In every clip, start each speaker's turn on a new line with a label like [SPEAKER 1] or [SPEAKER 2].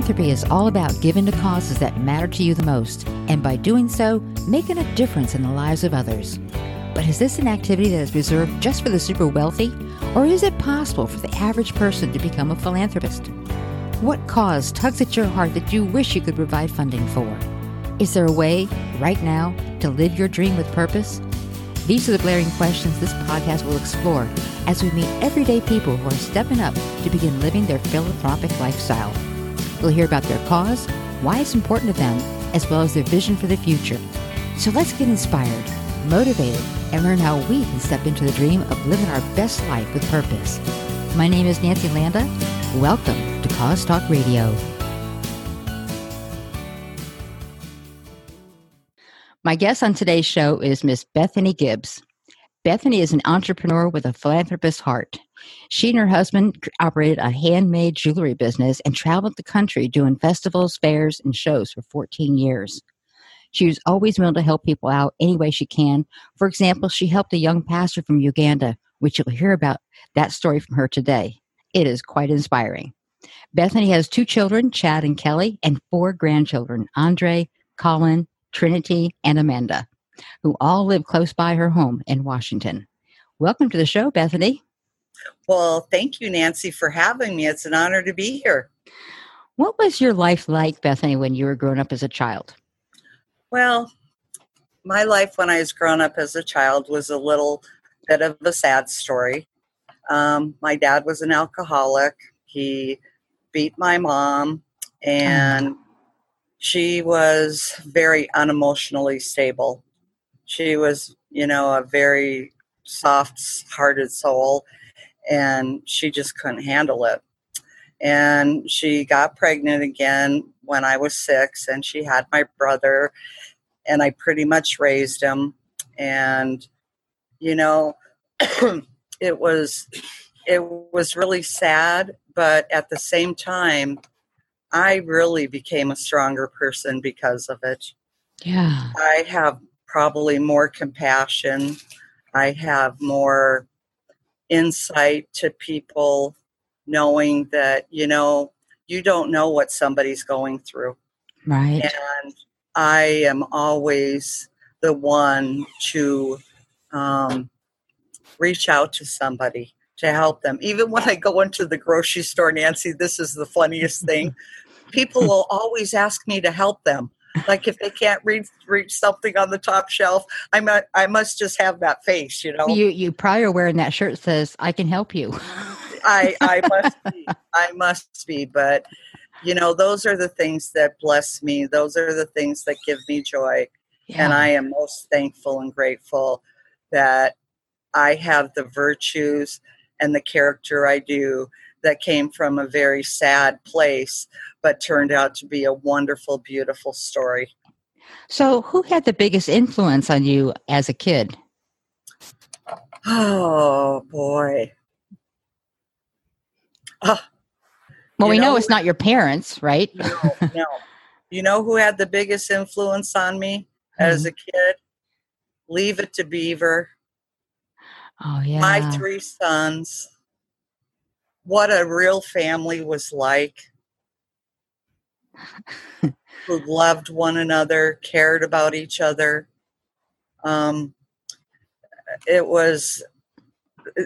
[SPEAKER 1] Philanthropy is all about giving to causes that matter to you the most, and by doing so, making a difference in the lives of others. But is this an activity that is reserved just for the super wealthy, or is it possible for the average person to become a philanthropist? What cause tugs at your heart that you wish you could provide funding for? Is there a way, right now, to live your dream with purpose? These are the glaring questions this podcast will explore as we meet everyday people who are stepping up to begin living their philanthropic lifestyle. We'll hear about their cause, why it's important to them, as well as their vision for the future. So let's get inspired, motivated, and learn how we can step into the dream of living our best life with purpose. My name is Nancy Landa. Welcome to Cause Talk Radio. My guest on today's show is Miss Bethany Gibbs. Bethany is an entrepreneur with a philanthropist's heart. She and her husband operated a handmade jewelry business and traveled the country doing festivals, fairs, and shows for 14 years. She was always willing to help people out any way she can. For example, she helped a young pastor from Uganda, which you'll hear about that story from her today. It is quite inspiring. Bethany has two children, Chad and Kelly, and four grandchildren, Andre, Colin, Trinity, and Amanda, who all live close by her home in Washington. Welcome to the show, Bethany.
[SPEAKER 2] Well, thank you, Nancy, for having me. It's an honor to be here.
[SPEAKER 1] What was your life like, Bethany, when you were growing up as a child?
[SPEAKER 2] Well, my life when I was growing up as a child was a little bit of a sad story. Um, my dad was an alcoholic. He beat my mom, and she was very unemotionally stable. She was, you know, a very soft hearted soul, and she just couldn't handle it. And she got pregnant again when I was six, and she had my brother, and I pretty much raised him. And, you know, it was it was really sad but at the same time I really became a stronger person because of it.
[SPEAKER 1] Yeah.
[SPEAKER 2] I have probably more compassion. I have more insight to people knowing that, you know, you don't know what somebody's going through.
[SPEAKER 1] Right.
[SPEAKER 2] And I am always the one to um, reach out to somebody to help them. Even when I go into the grocery store, Nancy, this is the funniest thing. People will always ask me to help them. Like if they can't read reach something on the top shelf, I must I must just have that face, you know.
[SPEAKER 1] You you probably are wearing that shirt says I can help you.
[SPEAKER 2] I I must be. I must be, but you know, those are the things that bless me. Those are the things that give me joy. Yeah. And I am most thankful and grateful that I have the virtues and the character I do that came from a very sad place, but turned out to be a wonderful, beautiful story.
[SPEAKER 1] So, who had the biggest influence on you as a kid?
[SPEAKER 2] Oh, boy.
[SPEAKER 1] Uh, well, we know, know, it's not your parents, right?
[SPEAKER 2] no, no. You know who had the biggest influence on me mm-hmm. as a kid? Leave it to Beaver.
[SPEAKER 1] Oh, yeah.
[SPEAKER 2] My three sons. What a real family was like. who loved one another, cared about each other. Um, it was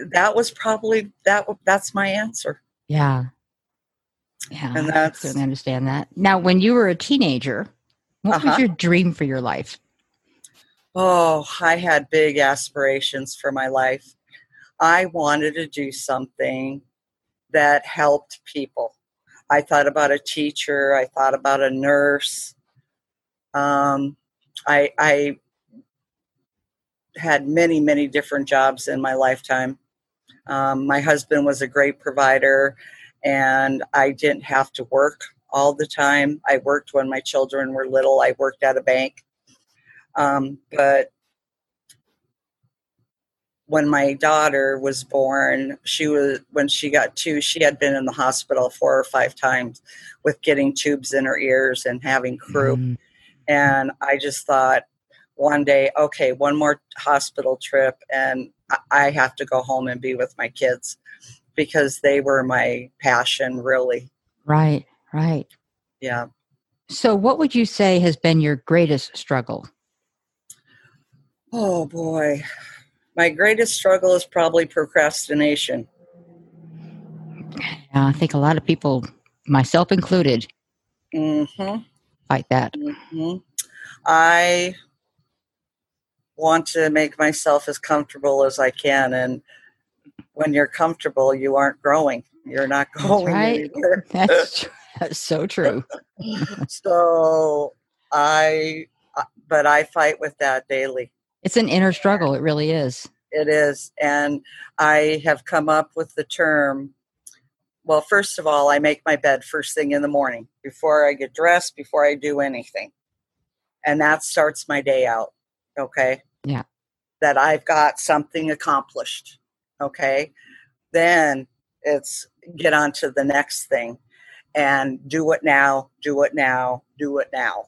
[SPEAKER 2] that was probably that that's my answer.
[SPEAKER 1] Yeah. Yeah. And that's I certainly understand that. Now, when you were a teenager, what uh-huh. was your dream for your life?
[SPEAKER 2] Oh, I had big aspirations for my life. I wanted to do something that helped people. I thought about a teacher, I thought about a nurse. Um, I, I had many, many different jobs in my lifetime. Um, my husband was a great provider, and I didn't have to work all the time. I worked when my children were little, I worked at a bank. Um, but when my daughter was born, she was when she got two, she had been in the hospital four or five times with getting tubes in her ears and having croup. Mm. And I just thought one day, okay, one more hospital trip, and I have to go home and be with my kids because they were my passion, really.
[SPEAKER 1] Right, right.
[SPEAKER 2] yeah.
[SPEAKER 1] So, what would you say has been your greatest struggle?
[SPEAKER 2] Oh boy. My greatest struggle is probably procrastination.
[SPEAKER 1] I think a lot of people, myself included,
[SPEAKER 2] Mm-hmm.
[SPEAKER 1] fight that.
[SPEAKER 2] hmm I want to make myself as comfortable as I can, and when you're comfortable, you aren't growing. You're not
[SPEAKER 1] That's right.
[SPEAKER 2] anywhere.
[SPEAKER 1] That's, tr- that's so true.
[SPEAKER 2] so I, uh, but I fight with that daily.
[SPEAKER 1] It's an inner struggle. It really is.
[SPEAKER 2] It is, and I have come up with the term. Well, first of all, I make my bed first thing in the morning before I get dressed, before I do anything. And that starts my day out. Okay.
[SPEAKER 1] Yeah.
[SPEAKER 2] That I've got something accomplished. Okay. Then it's get on to the next thing and do it now, do it now, do it now.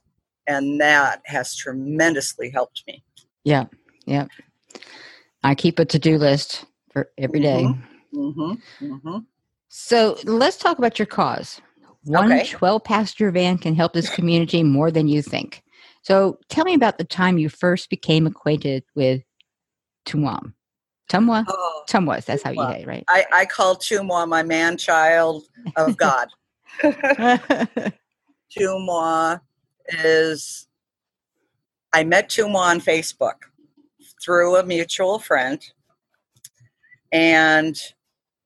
[SPEAKER 2] And that has tremendously helped me.
[SPEAKER 1] Yeah. Yeah. I keep a to do list for every day.
[SPEAKER 2] Mm-hmm. Mm-hmm.
[SPEAKER 1] So let's talk about your cause. One
[SPEAKER 2] Okay.
[SPEAKER 1] 12 passenger van can help this community more than you think. So tell me about the time you first became acquainted with Tumwam. Tumwa?
[SPEAKER 2] Oh,
[SPEAKER 1] Tumwas, that's how you say it, right?
[SPEAKER 2] I, I call Tumwa my man child of God. Tumwa is, I met Tumwa on Facebook through a mutual friend. And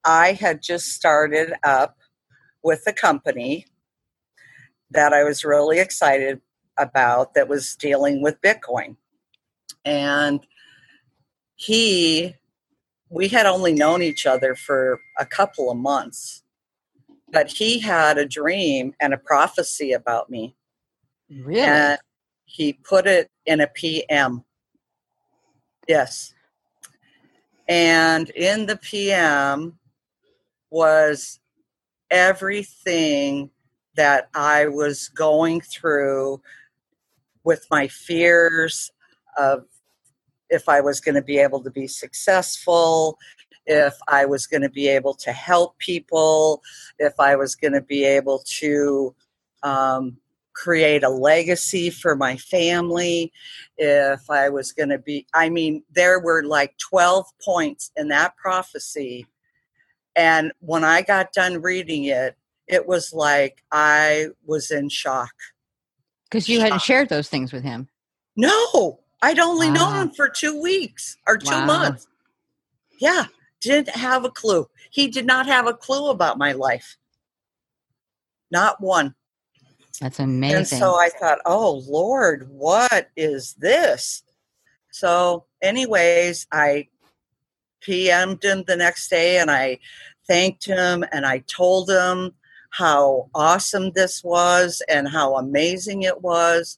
[SPEAKER 2] I had just started up with a company that I was really excited about that was dealing with Bitcoin. And he, we had only known each other for a couple of months, but he had a dream and a prophecy about me.
[SPEAKER 1] really?
[SPEAKER 2] And he put it in a PM. Yes. And in the PM was everything that I was going through with my fears of if I was going to be able to be successful, if I was going to be able to help people, if I was going to be able to um, create a legacy for my family, if I was going to be, I mean, there were like 12 points in that prophecy. And when I got done reading it, it was like I was in shock.
[SPEAKER 1] Because you hadn't shared those things with him.
[SPEAKER 2] No, I'd only known him for two weeks or two
[SPEAKER 1] Wow.
[SPEAKER 2] months. Yeah, didn't have a clue. He did not have a clue about my life. Not one.
[SPEAKER 1] That's amazing.
[SPEAKER 2] And so I thought, oh Lord, what is this? So, anyways, I PM'd him the next day and I thanked him and I told him how awesome this was and how amazing it was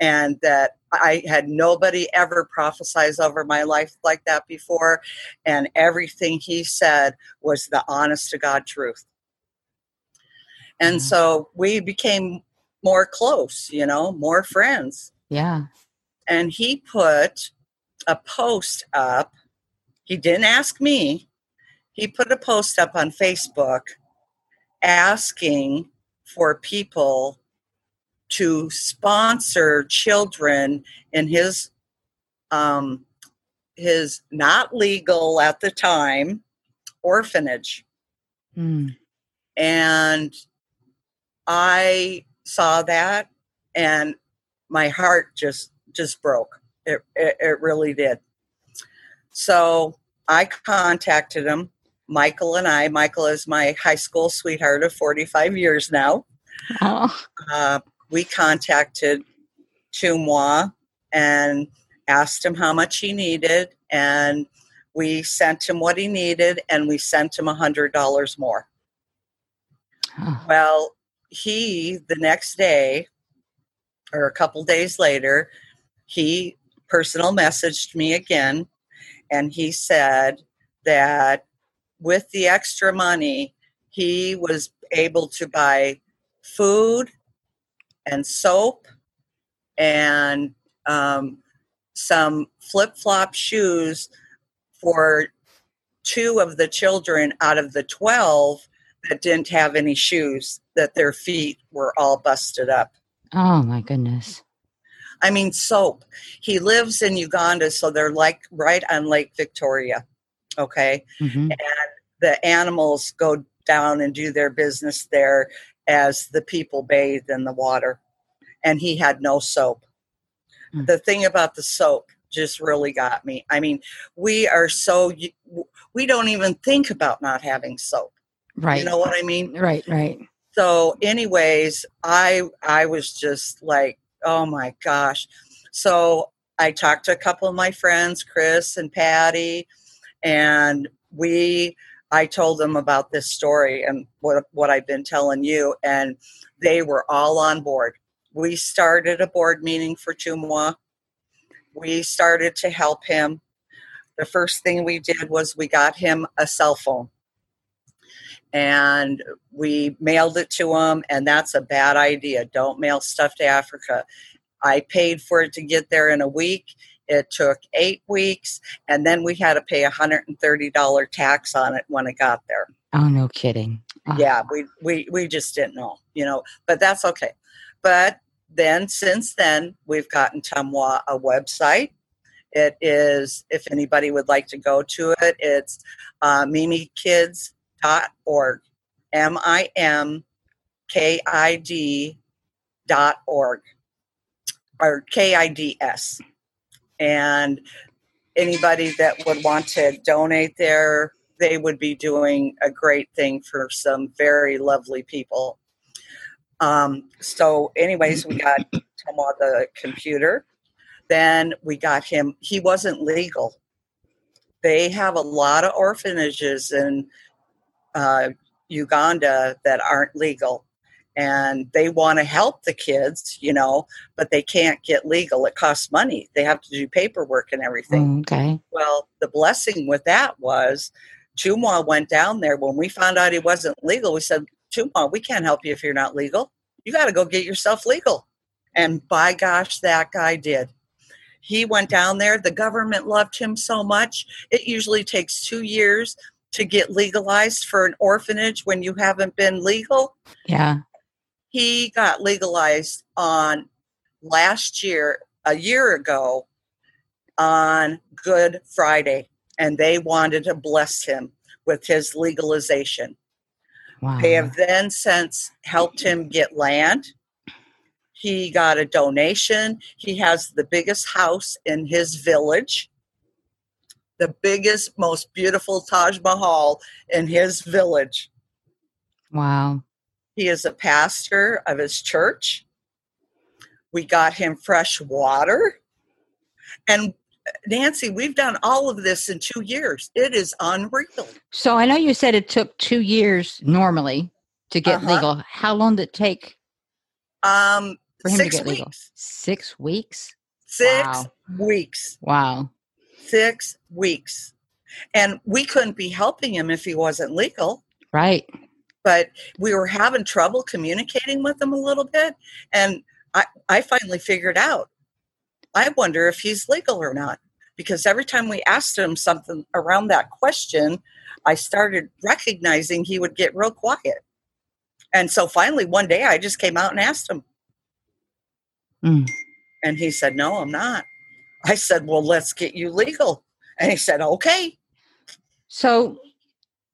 [SPEAKER 2] and that I had nobody ever prophesied over my life like that before and everything he said was the honest to God truth. And so we became more close, you know, more friends
[SPEAKER 1] yeah.
[SPEAKER 2] and he put a post up. He didn't ask me. He put a post up on Facebook asking for people to sponsor children in his um his not legal at the time orphanage
[SPEAKER 1] Mm.
[SPEAKER 2] and i saw that and my heart just just broke. It, it, it really did. So i contacted him michael and i. Michael is my high school sweetheart of 45 years now.
[SPEAKER 1] Oh,
[SPEAKER 2] uh, we contacted Tumwa and asked him how much he needed and we sent him what he needed and we sent him a hundred dollars more.
[SPEAKER 1] Oh.
[SPEAKER 2] well, he the next day or a couple days later, he personal messaged me again and he said that with the extra money, he was able to buy food and soap and um, some flip flop shoes for two of the children out of the 12 that didn't have any shoes, that their feet were all busted up.
[SPEAKER 1] Oh my goodness.
[SPEAKER 2] I mean, soap. He lives in Uganda, so they're like right on Lake Victoria. Okay.
[SPEAKER 1] hmm
[SPEAKER 2] And the animals go down and do their business there as the people bathe in the water. And he had no soap.
[SPEAKER 1] Mm.
[SPEAKER 2] The thing about the soap just really got me. I mean, we are so, we don't even think about not having soap.
[SPEAKER 1] Right.
[SPEAKER 2] You know what I mean?
[SPEAKER 1] right. Right.
[SPEAKER 2] so anyways i i was just like oh my gosh so i talked to a couple of my friends chris and patty and we i told them about this story and what what i've been telling you and they were all on board we started a board meeting for Tumwa. we started to help him the first thing we did was we got him a cell phone and we mailed it to them and that's a bad idea. Don't mail stuff to africa. I paid for it to get there in a week. It took eight weeks and then we had to pay a $130 tax on it when it got there.
[SPEAKER 1] Oh, no kidding. Ah,
[SPEAKER 2] yeah we, we we just didn't know you know but that's okay. But then since then we've gotten tumwa a website. It is if anybody would like to go to it it's uh, mimikids.org m-i-m-k-i-d dot org M I M K I D dot org or k-i-d-s and anybody that would want to donate there they would be doing a great thing for some very lovely people. Um, so, anyways, we got Tom on the computer. Then we got him. He wasn't legal. They have a lot of orphanages in uh, Uganda that aren't legal, and they want to help the kids, you know, but they can't get legal. It costs money. They have to do paperwork and everything.
[SPEAKER 1] Okay.
[SPEAKER 2] Well, the blessing with that was Tumwa went down there. When we found out he wasn't legal, we said, Tumwa, we can't help you if you're not legal. You got to go get yourself legal. And by gosh, that guy did. He went down there. The government loved him so much. It usually takes two years to get legalized for an orphanage when you haven't been legal.
[SPEAKER 1] Yeah.
[SPEAKER 2] He got legalized on last year, a year ago, on Good Friday and they wanted to bless him with his legalization.
[SPEAKER 1] Wow.
[SPEAKER 2] They have then since helped him get land. He got a donation. He has the biggest house in his village, the biggest, most beautiful Taj Mahal in his village.
[SPEAKER 1] Wow.
[SPEAKER 2] He is a pastor of his church. We got him fresh water. And Nancy, we've done all of this in two years. It is unreal.
[SPEAKER 1] So I know you said it took two years normally to get
[SPEAKER 2] Uh-huh.
[SPEAKER 1] legal. How long did it take
[SPEAKER 2] Um,
[SPEAKER 1] for him to
[SPEAKER 2] six
[SPEAKER 1] get legal?
[SPEAKER 2] weeks.
[SPEAKER 1] Six weeks.
[SPEAKER 2] Six
[SPEAKER 1] Wow.
[SPEAKER 2] weeks.
[SPEAKER 1] Wow.
[SPEAKER 2] Six weeks. And we couldn't be helping him if he wasn't legal.
[SPEAKER 1] Right.
[SPEAKER 2] But we were having trouble communicating with him a little bit. And I, I finally figured out I wonder if he's legal or not. Because every time we asked him something around that question, I started recognizing he would get real quiet. And so finally, one day I just came out and asked him.
[SPEAKER 1] Mm.
[SPEAKER 2] And he said, No, I'm not. I said, Well, let's get you legal. And he said, Okay.
[SPEAKER 1] So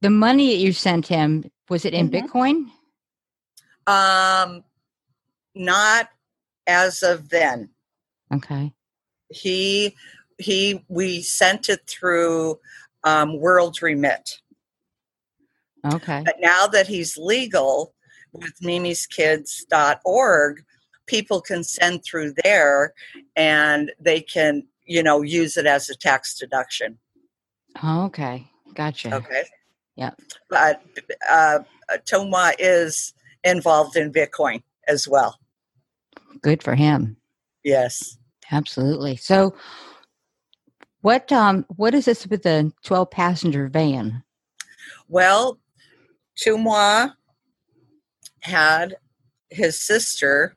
[SPEAKER 1] the money that you sent him was it in
[SPEAKER 2] Mhm.
[SPEAKER 1] Bitcoin?
[SPEAKER 2] Um, not as of then.
[SPEAKER 1] Okay.
[SPEAKER 2] He he we sent it through um, World Remit.
[SPEAKER 1] Okay.
[SPEAKER 2] But now that he's legal with mimiskids.org, people can send through there and they can, you know, use it as a tax deduction.
[SPEAKER 1] Okay. Gotcha.
[SPEAKER 2] Okay.
[SPEAKER 1] Yeah.
[SPEAKER 2] But uh, Tumwa is involved in Bitcoin as well.
[SPEAKER 1] Good for him.
[SPEAKER 2] Yes.
[SPEAKER 1] Absolutely. So what um what is this with the 12 passenger van?
[SPEAKER 2] Well, Tumwa had his sister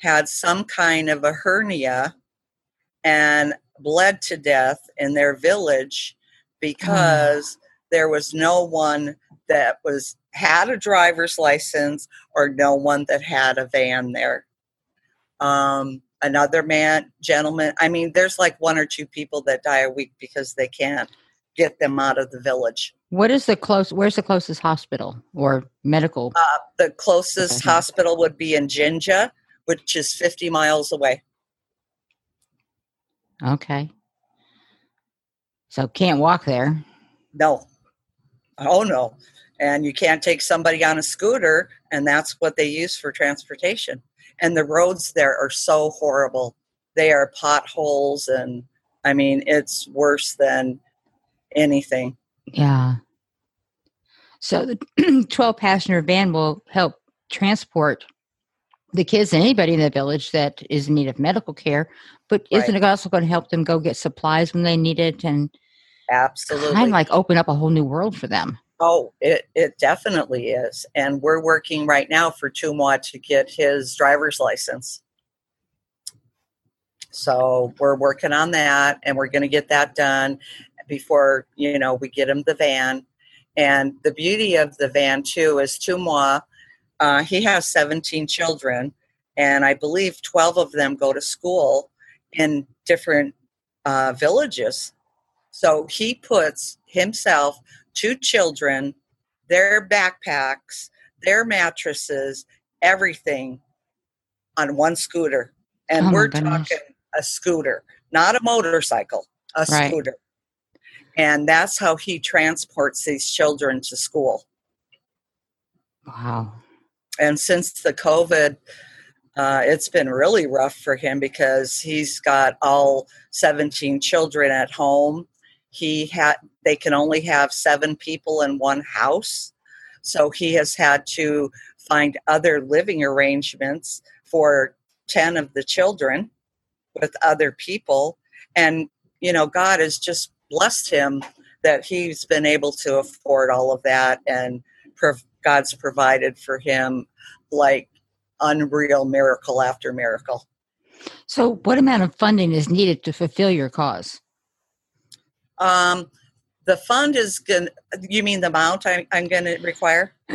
[SPEAKER 2] had some kind of a hernia and bled to death in their village because there was no one that was had a driver's license or no one that had a van there. Um, another man, gentleman. I mean, there's like one or two people that die a week because they can't get them out of the village.
[SPEAKER 1] What is the close? Where's the closest hospital or medical?
[SPEAKER 2] Uh, the closest
[SPEAKER 1] Okay.
[SPEAKER 2] hospital would be in Jinja, which is 50 miles away.
[SPEAKER 1] Okay. So can't walk there.
[SPEAKER 2] No. Oh, no. And you can't take somebody on a scooter, and that's what they use for transportation. And the roads there are so horrible. They are potholes, and I mean, it's worse than anything.
[SPEAKER 1] Yeah. So the 12 passenger van will help transport the kids and anybody in the village that is in need of medical care. But isn't it also going to help them go get supplies when they need it and
[SPEAKER 2] Absolutely.
[SPEAKER 1] kind of like open up a whole new world for them?
[SPEAKER 2] Oh, it, it definitely is. And we're working right now for Tumwa to get his driver's license. So we're working on that and we're going to get that done before, you know, we get him the van. And the beauty of the van, too, is Tumwa, uh, he has 17 children, and I believe 12 of them go to school in different uh, villages. So he puts himself two children, their backpacks, their mattresses, everything on one scooter. And
[SPEAKER 1] Oh
[SPEAKER 2] we're
[SPEAKER 1] goodness.
[SPEAKER 2] talking a scooter, not a motorcycle, a
[SPEAKER 1] Right.
[SPEAKER 2] scooter. And that's how he transports these children to school.
[SPEAKER 1] Wow.
[SPEAKER 2] And since the COVID, uh, it's been really rough for him because he's got all 17 children at home. He had they can only have seven people in one house, so he has had to find other living arrangements for 10 of the children with other people. And you know, God has just blessed him that he's been able to afford all of that, and prov- God's provided for him like unreal miracle after miracle.
[SPEAKER 1] So, what amount of funding is needed to fulfill your cause?
[SPEAKER 2] Um, the fund is going. to You mean the amount I, I'm going to require?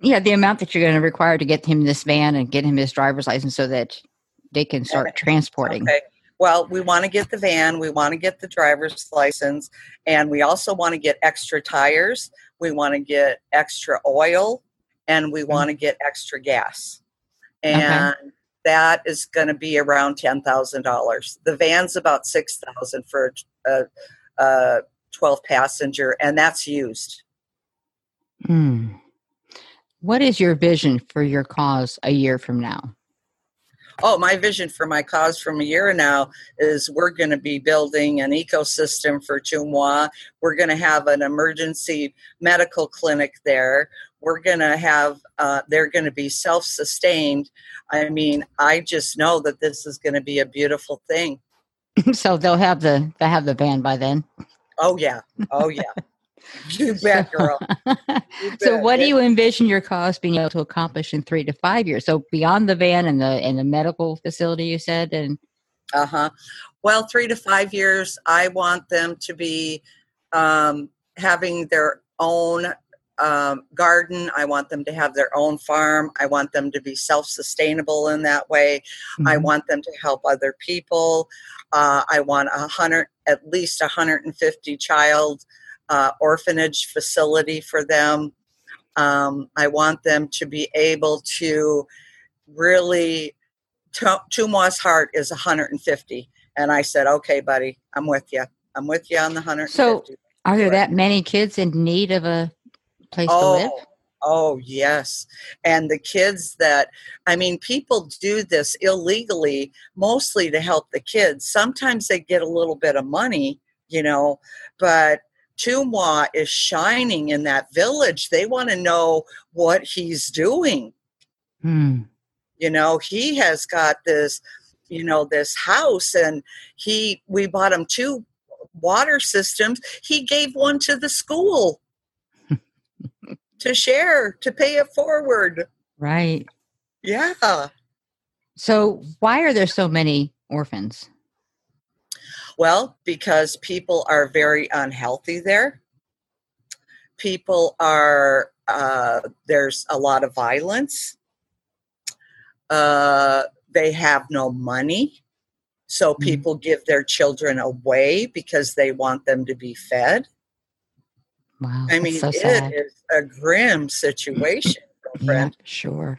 [SPEAKER 1] Yeah, the amount that you're going to require to get him this van and get him his driver's license so that they can start transporting.
[SPEAKER 2] Okay. Well, we want to get the van, we want to get the driver's license, and we also want to get extra tires. We want to get extra oil, and we want to get extra gas. And that is going to be around ten thousand dollars. The van's about six thousand for a, a twelve passenger, and that's used.
[SPEAKER 1] Hmm. What is your vision for your cause a year from now?
[SPEAKER 2] Oh, my vision for my cause from a year now is we're going to be building an ecosystem for Tumwa. We're going to have an emergency medical clinic there. We're going to have, uh, they're going to be self sustained. I mean, I just know that this is going to be a beautiful thing.
[SPEAKER 1] so they'll have the they'll have the van by then.
[SPEAKER 2] Oh, yeah. Oh, yeah. you bet, girl. You
[SPEAKER 1] so
[SPEAKER 2] bet.
[SPEAKER 1] what do you envision your cause being able to accomplish in three to five years? So beyond the van and the and the medical facility you said and
[SPEAKER 2] Uh huh. Well, three to five years, I want them to be um, having their own um, garden. I want them to have their own farm. I want them to be self sustainable in that way. I
[SPEAKER 1] Mhm.
[SPEAKER 2] want them to help other people. Uh, I want a hundred, at least a hundred and fifty child uh, orphanage facility for them. Um, I want them to be able to really. Tu- Tumwa's heart is 150, and I said, "Okay, buddy, I'm with you. I'm with you on the 150."
[SPEAKER 1] So, are there that many kids in need of a place to live?
[SPEAKER 2] Oh, oh yes. And the kids that, I mean, people do this illegally, mostly to help the kids. Sometimes they get a little bit of money, you know, but Tumwa is shining in that village. They want to know what he's doing.
[SPEAKER 1] Hmm.
[SPEAKER 2] You know, he has got this, you know, this house and he, we bought him two water systems. He gave one to the school to share, to pay it forward.
[SPEAKER 1] Right.
[SPEAKER 2] Yeah.
[SPEAKER 1] So why are there so many orphans?
[SPEAKER 2] Well, because people are very unhealthy there. People are uh, there's a lot of violence. Uh, they have no money. So
[SPEAKER 1] Mm.
[SPEAKER 2] people give their children away because they want them to be fed.
[SPEAKER 1] Wow.
[SPEAKER 2] I mean,
[SPEAKER 1] so
[SPEAKER 2] it is a grim situation,
[SPEAKER 1] Yeah, sure.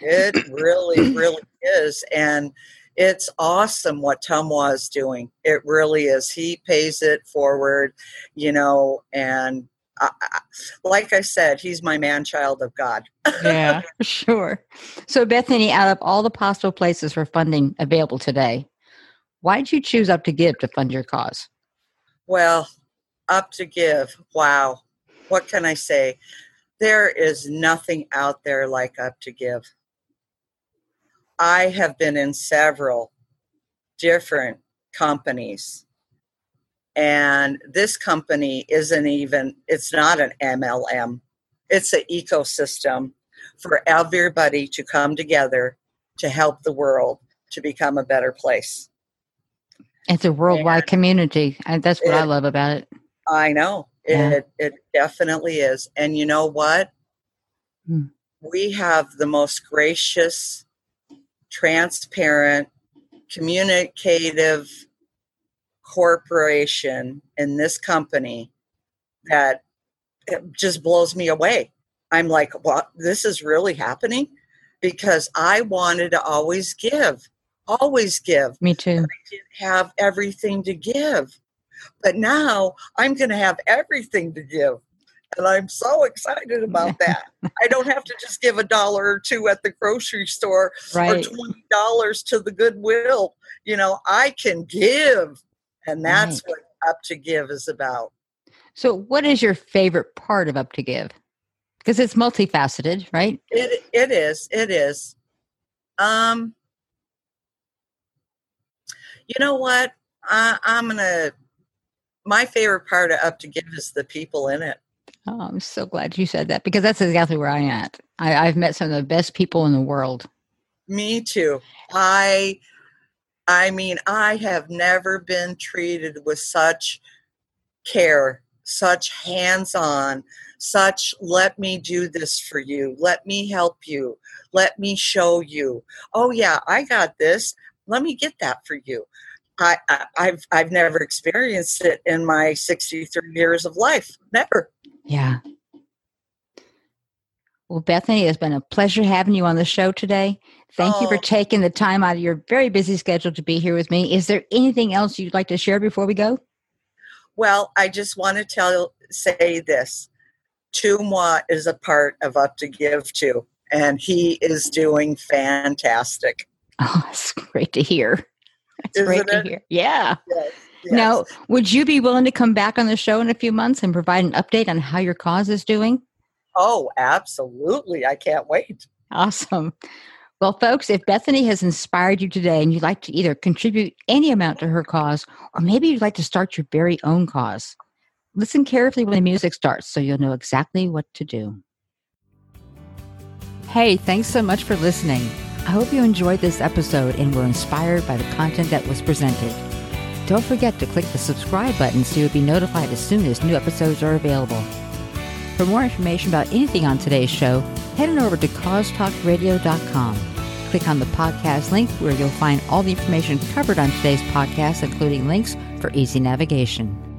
[SPEAKER 2] It really, really is. And it's awesome what Tumwa is doing. It really is. He pays it forward, you know, and I, I, like I said, he's my man child of God.
[SPEAKER 1] Yeah, sure. So, Bethany, out of all the possible places for funding available today, why did you choose Up to Give to fund your cause?
[SPEAKER 2] Well, up to give. Wow. What can I say? There is nothing out there like up to give. I have been in several different companies. And this company isn't even, it's not an MLM, it's an ecosystem for everybody to come together to help the world to become a better place.
[SPEAKER 1] It's a worldwide community. And that's what I love about it.
[SPEAKER 2] I know
[SPEAKER 1] Yeah.
[SPEAKER 2] it. It definitely is. And you know what?
[SPEAKER 1] Hmm.
[SPEAKER 2] We have the most gracious, transparent, communicative corporation in this company that it just blows me away. I'm like, what? This is really happening? Because I wanted to always give, always give
[SPEAKER 1] Me too.
[SPEAKER 2] didn't have everything to give. But now I'm going to have everything to give. And I'm so excited about that. I don't have to just give a dollar or two at the grocery store
[SPEAKER 1] Right.
[SPEAKER 2] or $20 to the Goodwill. You know, I can give. And that's what Up to Give is about.
[SPEAKER 1] So, what is your favorite part of Up to Give? Because it's multifaceted, right?
[SPEAKER 2] It, it is. It is. Um, you know what? I, I'm going to, my favorite part of Up to Give is the people in it.
[SPEAKER 1] Oh, I'm so glad you said that because that's exactly where I'm at. I, I've met some of the best people in the world.
[SPEAKER 2] Me too. I I mean, I have never been treated with such care, such hands-on, such let me do this for you. Let me help you. Let me show you. Oh yeah, I got this. Let me get that for you. I, I've I've never experienced it in my 63 years of life. Never.
[SPEAKER 1] Yeah. Well, Bethany, it's been a pleasure having you on the show today. Thank you for
[SPEAKER 2] Oh.
[SPEAKER 1] taking the time out of your very busy schedule to be here with me. Is there anything else you'd like to share before we go?
[SPEAKER 2] Well, I just want to tell say this. Tumwa is a part of Up to Give too, and he is doing fantastic.
[SPEAKER 1] Oh, it's great to hear. It's
[SPEAKER 2] Isn't
[SPEAKER 1] great to hear. Yeah.
[SPEAKER 2] Yes,
[SPEAKER 1] Now, would you be willing to come back on the show in a few months and provide an update on how your cause is doing?
[SPEAKER 2] oh, absolutely! I can't wait.
[SPEAKER 1] Awesome. Well, folks, if Bethany has inspired you today and you'd like to either contribute any amount to her cause, or maybe you'd like to start your very own cause, listen carefully when the music starts so you'll know exactly what to do. Hey, thanks so much for listening. I hope you enjoyed this episode and were inspired by the content that was presented. Don't forget to click the subscribe button so you'll be notified as soon as new episodes are available. For more information about anything on today's show, head on over to causetalkradio.com. Click on the podcast link where you'll find all the information covered on today's podcast, including links for easy navigation.